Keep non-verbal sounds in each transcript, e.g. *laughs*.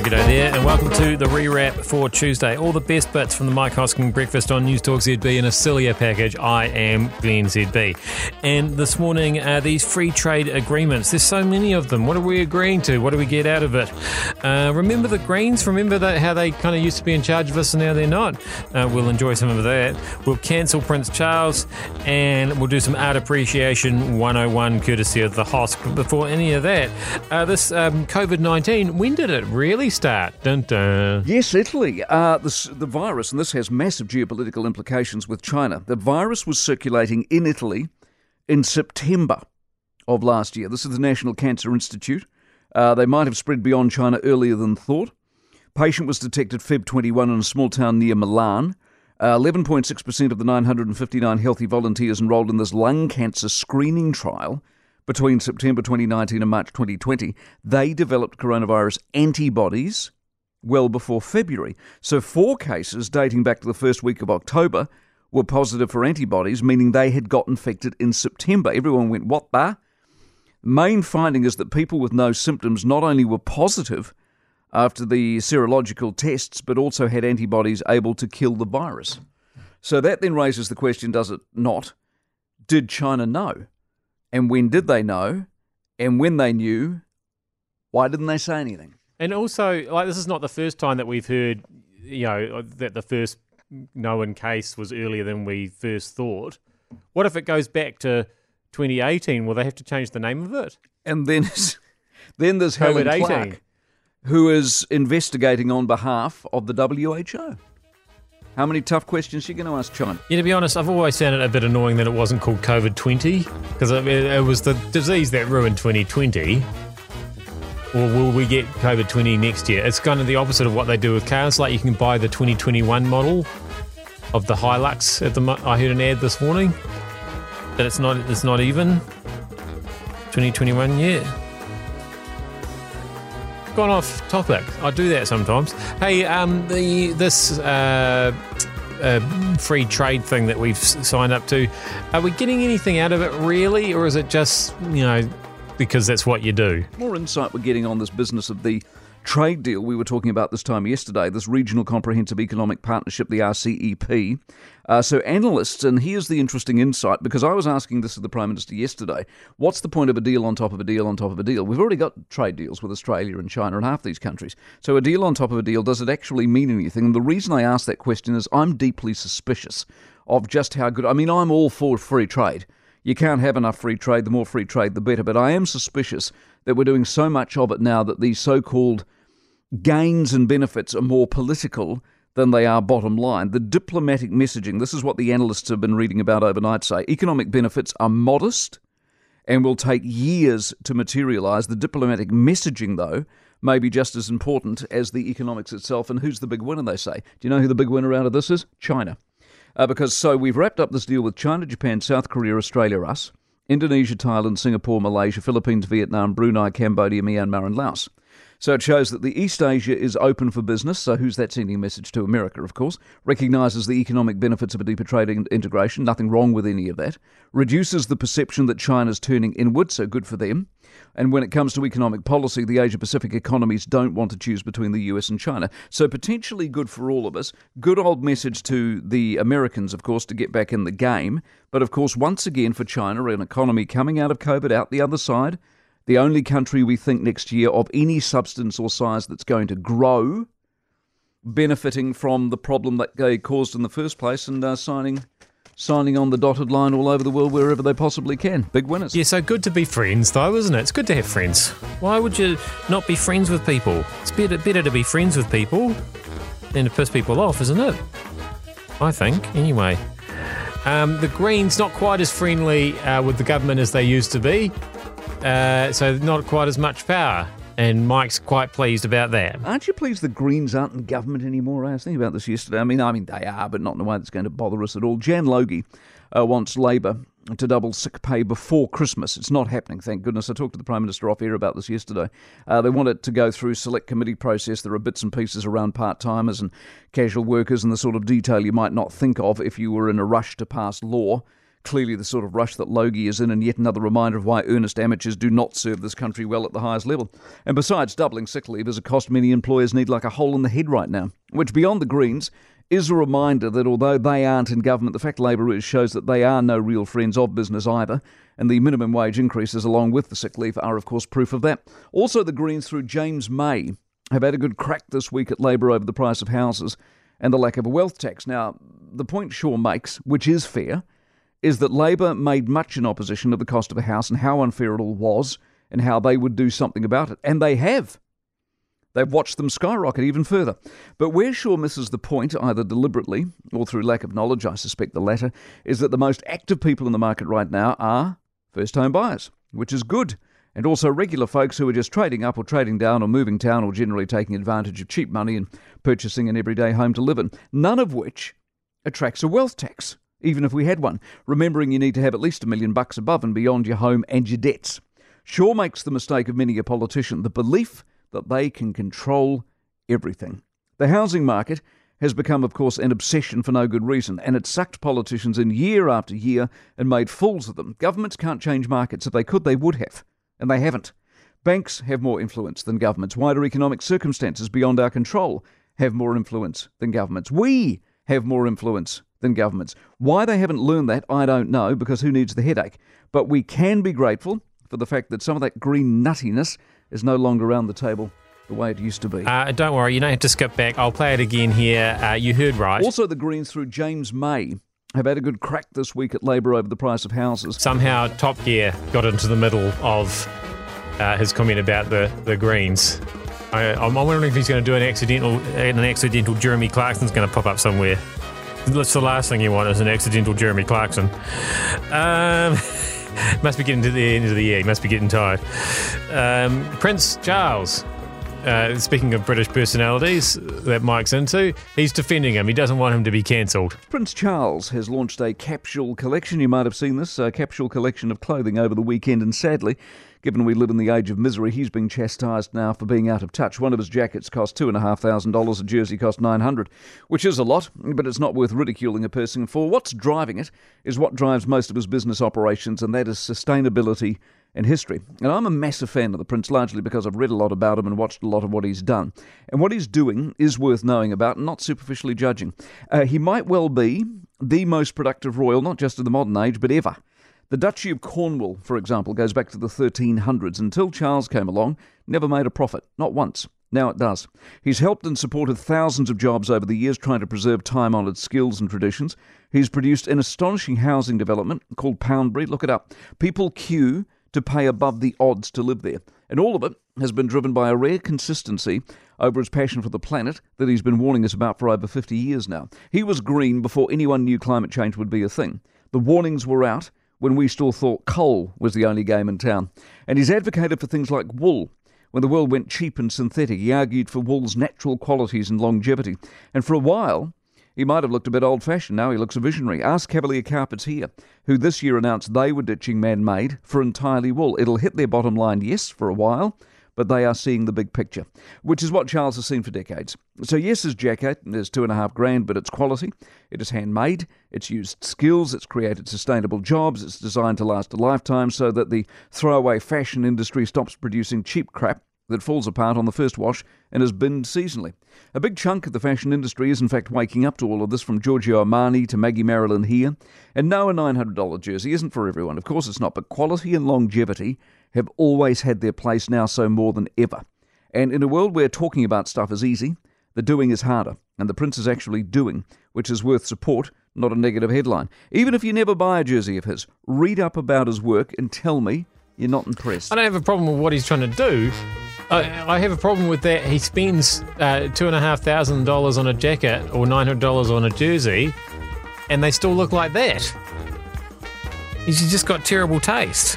Hi, g'day there, and welcome to the rewrap for Tuesday. All the best bits from the Mike Hosking breakfast on News Talk ZB in a sillier package. I am Glenn ZB. And this morning, uh, these free trade agreements. There's so many of them. What are we agreeing to? What do we get out of it? Uh, remember the Greens? Remember that how they kind of used to be in charge of us and now they're not? Uh, we'll enjoy some of that. We'll cancel Prince Charles and we'll do some art appreciation 101 courtesy of the Hosk. But before any of that, uh, this um, COVID 19, when did it really Dun, dun. Yes, Italy. Uh, the virus, and this has massive geopolitical implications with China. The virus was circulating in Italy in September of last year. This is the National Cancer Institute. Uh, they might have spread beyond China earlier than thought. Patient was detected Feb 21 in a small town near Milan. Uh, 11.6% of the 959 healthy volunteers enrolled in this lung cancer screening trial between September 2019 and March 2020, they developed coronavirus antibodies well before February. So, four cases dating back to the first week of October were positive for antibodies, meaning they had got infected in September. Everyone went, What the? Main finding is that people with no symptoms not only were positive after the serological tests, but also had antibodies able to kill the virus. So that then raises the question, does it not? Did China know? And when did they know? And when they knew, why didn't they say anything? And also, like, this is not the first time that we've heard, you know, that the first known case was earlier than we first thought. What if it goes back to 2018? Will they have to change the name of it? And then, *laughs* then there's Helen COVID-18. Clark, who is investigating on behalf of the WHO. How many tough questions are you going to ask China? Yeah, to be honest, I've always found it a bit annoying that it wasn't called COVID 20 because it, it was the disease that ruined 2020. Or will we get COVID 20 next year? It's kind of the opposite of what they do with cars. Like you can buy the 2021 model of the Hilux. At the I heard an ad this morning that it's not it's not even 2021 yet. Gone off topic. I do that sometimes. Hey, um, the this uh, uh, free trade thing that we've signed up to, are we getting anything out of it really, or is it just you know because that's what you do? More insight we're getting on this business of the trade deal we were talking about this time yesterday, this Regional Comprehensive Economic Partnership, the RCEP. Uh, so, analysts, and here's the interesting insight because I was asking this of the Prime Minister yesterday what's the point of a deal on top of a deal on top of a deal? We've already got trade deals with Australia and China and half these countries. So, a deal on top of a deal, does it actually mean anything? And the reason I ask that question is I'm deeply suspicious of just how good. I mean, I'm all for free trade. You can't have enough free trade. The more free trade, the better. But I am suspicious that we're doing so much of it now that these so called gains and benefits are more political than they are bottom line. The diplomatic messaging, this is what the analysts have been reading about overnight, say economic benefits are modest and will take years to materialise. The diplomatic messaging, though, may be just as important as the economics itself. And who's the big winner, they say? Do you know who the big winner out of this is? China. Uh, because so we've wrapped up this deal with China, Japan, South Korea, Australia, us, Indonesia, Thailand, Singapore, Malaysia, Philippines, Vietnam, Brunei, Cambodia, Myanmar, and Laos. So it shows that the East Asia is open for business. So who's that sending a message to? America, of course. Recognises the economic benefits of a deeper trade in- integration. Nothing wrong with any of that. Reduces the perception that China's turning inward. So good for them. And when it comes to economic policy, the Asia Pacific economies don't want to choose between the US and China. So potentially good for all of us. Good old message to the Americans, of course, to get back in the game. But of course, once again for China, an economy coming out of COVID out the other side, the only country we think next year of any substance or size that's going to grow, benefiting from the problem that they caused in the first place, and uh, signing signing on the dotted line all over the world wherever they possibly can. Big winners. Yeah, so good to be friends, though, isn't it? It's good to have friends. Why would you not be friends with people? It's better, better to be friends with people than to piss people off, isn't it? I think, anyway. Um, the Greens not quite as friendly uh, with the government as they used to be, uh, so not quite as much power. And Mike's quite pleased about that. Aren't you pleased the Greens aren't in government anymore? I was thinking about this yesterday. I mean, I mean they are, but not in a way that's going to bother us at all. Jan Logie uh, wants Labor to double sick pay before Christmas. It's not happening, thank goodness. I talked to the Prime Minister off air about this yesterday. Uh, they want it to go through select committee process. There are bits and pieces around part timers and casual workers and the sort of detail you might not think of if you were in a rush to pass law. Clearly, the sort of rush that Logie is in, and yet another reminder of why earnest amateurs do not serve this country well at the highest level. And besides, doubling sick leave is a cost many employers need like a hole in the head right now, which, beyond the Greens, is a reminder that although they aren't in government, the fact Labor is shows that they are no real friends of business either. And the minimum wage increases, along with the sick leave, are of course proof of that. Also, the Greens, through James May, have had a good crack this week at Labor over the price of houses and the lack of a wealth tax. Now, the point Shaw makes, which is fair, is that Labor made much in opposition of the cost of a house and how unfair it all was and how they would do something about it. And they have. They've watched them skyrocket even further. But where Shaw misses the point, either deliberately or through lack of knowledge, I suspect the latter, is that the most active people in the market right now are first home buyers, which is good, and also regular folks who are just trading up or trading down or moving town or generally taking advantage of cheap money and purchasing an everyday home to live in, none of which attracts a wealth tax, even if we had one, remembering you need to have at least a million bucks above and beyond your home and your debts. Shaw makes the mistake of many a politician, the belief that they can control everything. The housing market has become, of course, an obsession for no good reason, and it sucked politicians in year after year and made fools of them. Governments can't change markets. If they could, they would have, and they haven't. Banks have more influence than governments. Wider economic circumstances beyond our control have more influence than governments. We have more influence than governments. Why they haven't learned that, I don't know, because who needs the headache? But we can be grateful for the fact that some of that green nuttiness is no longer around the table the way it used to be. Uh, don't worry, you don't have to skip back. I'll play it again here. Uh, you heard right. Also, the Greens through James May have had a good crack this week at Labor over the price of houses. Somehow, Top Gear got into the middle of uh, his comment about the, the Greens. I, am wondering if he's going to do an accidental, an accidental Jeremy Clarkson's going to pop up somewhere. That's the last thing you want is an accidental Jeremy Clarkson. Um, *laughs* must be getting to the end of the year. He must be getting tired. Um, Prince Charles. Uh, speaking of British personalities that Mike's into, he's defending him. He doesn't want him to be cancelled. Prince Charles has launched a capsule collection. You might have seen this a capsule collection of clothing over the weekend, and sadly, Given we live in the age of misery, he's being chastised now for being out of touch. One of his jackets cost two and a half thousand dollars, a jersey cost nine hundred, which is a lot, but it's not worth ridiculing a person for. What's driving it is what drives most of his business operations, and that is sustainability and history. And I'm a massive fan of the Prince, largely because I've read a lot about him and watched a lot of what he's done. And what he's doing is worth knowing about not superficially judging. Uh, he might well be the most productive royal, not just of the modern age, but ever. The Duchy of Cornwall, for example, goes back to the 1300s. Until Charles came along, never made a profit, not once. Now it does. He's helped and supported thousands of jobs over the years trying to preserve time honoured skills and traditions. He's produced an astonishing housing development called Poundbury. Look it up. People queue to pay above the odds to live there. And all of it has been driven by a rare consistency over his passion for the planet that he's been warning us about for over 50 years now. He was green before anyone knew climate change would be a thing. The warnings were out when we still thought coal was the only game in town. And he's advocated for things like wool. When the world went cheap and synthetic, he argued for wool's natural qualities and longevity. And for a while, he might have looked a bit old fashioned. Now he looks a visionary. Ask Cavalier Carpets here, who this year announced they were ditching man made for entirely wool. It'll hit their bottom line, yes, for a while, but they are seeing the big picture, which is what Charles has seen for decades. So, yes, his jacket is two and a half grand, but it's quality. It is handmade. It's used skills. It's created sustainable jobs. It's designed to last a lifetime so that the throwaway fashion industry stops producing cheap crap that falls apart on the first wash and is binned seasonally. A big chunk of the fashion industry is in fact waking up to all of this, from Giorgio Armani to Maggie Marilyn here. And no, a $900 jersey isn't for everyone. Of course it's not, but quality and longevity have always had their place now so more than ever. And in a world where talking about stuff is easy, the doing is harder. And the Prince is actually doing, which is worth support, not a negative headline. Even if you never buy a jersey of his, read up about his work and tell me you're not impressed. I don't have a problem with what he's trying to do. I, I have a problem with that. He spends uh, two and a half thousand dollars on a jacket or nine hundred dollars on a jersey, and they still look like that. He's just got terrible taste.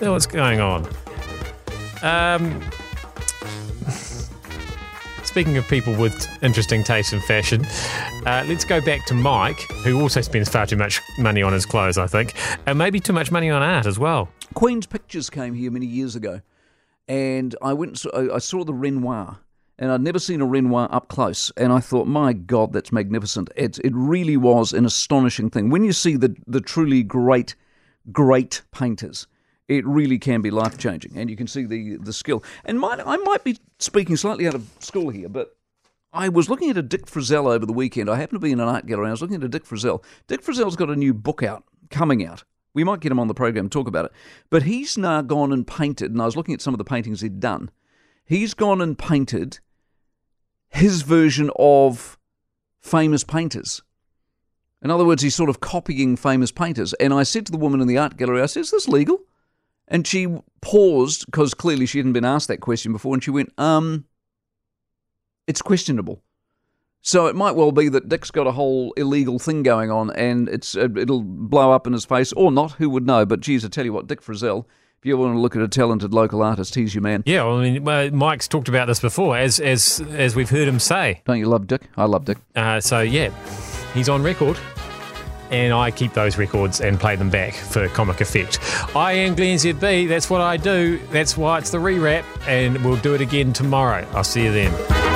What's going on? Um, *laughs* speaking of people with interesting taste in fashion, uh, let's go back to Mike, who also spends far too much money on his clothes, I think, and maybe too much money on art as well. Queen's Pictures came here many years ago and I went. I saw the Renoir, and I'd never seen a Renoir up close. And I thought, my God, that's magnificent. It, it really was an astonishing thing. When you see the, the truly great, great painters, it really can be life changing. And you can see the, the skill. And might, I might be speaking slightly out of school here, but I was looking at a Dick Frizzell over the weekend. I happened to be in an art gallery. I was looking at a Dick Frizzell. Dick Frizzell's got a new book out, coming out. We might get him on the program and talk about it. But he's now gone and painted, and I was looking at some of the paintings he'd done. He's gone and painted his version of famous painters. In other words, he's sort of copying famous painters. And I said to the woman in the art gallery, I said, Is this legal? And she paused because clearly she hadn't been asked that question before. And she went, Um, it's questionable. So it might well be that Dick's got a whole illegal thing going on and it's uh, it'll blow up in his face or not, who would know? But geez, I tell you what, Dick Frizzell if you want to look at a talented local artist, he's your man. Yeah, well, I mean, Mike's talked about this before, as as as we've heard him say. Don't you love Dick? I love Dick. Uh, so yeah, he's on record, and I keep those records and play them back for comic effect. I am Glenn ZB. That's what I do. That's why it's the rewrap, and we'll do it again tomorrow. I'll see you then.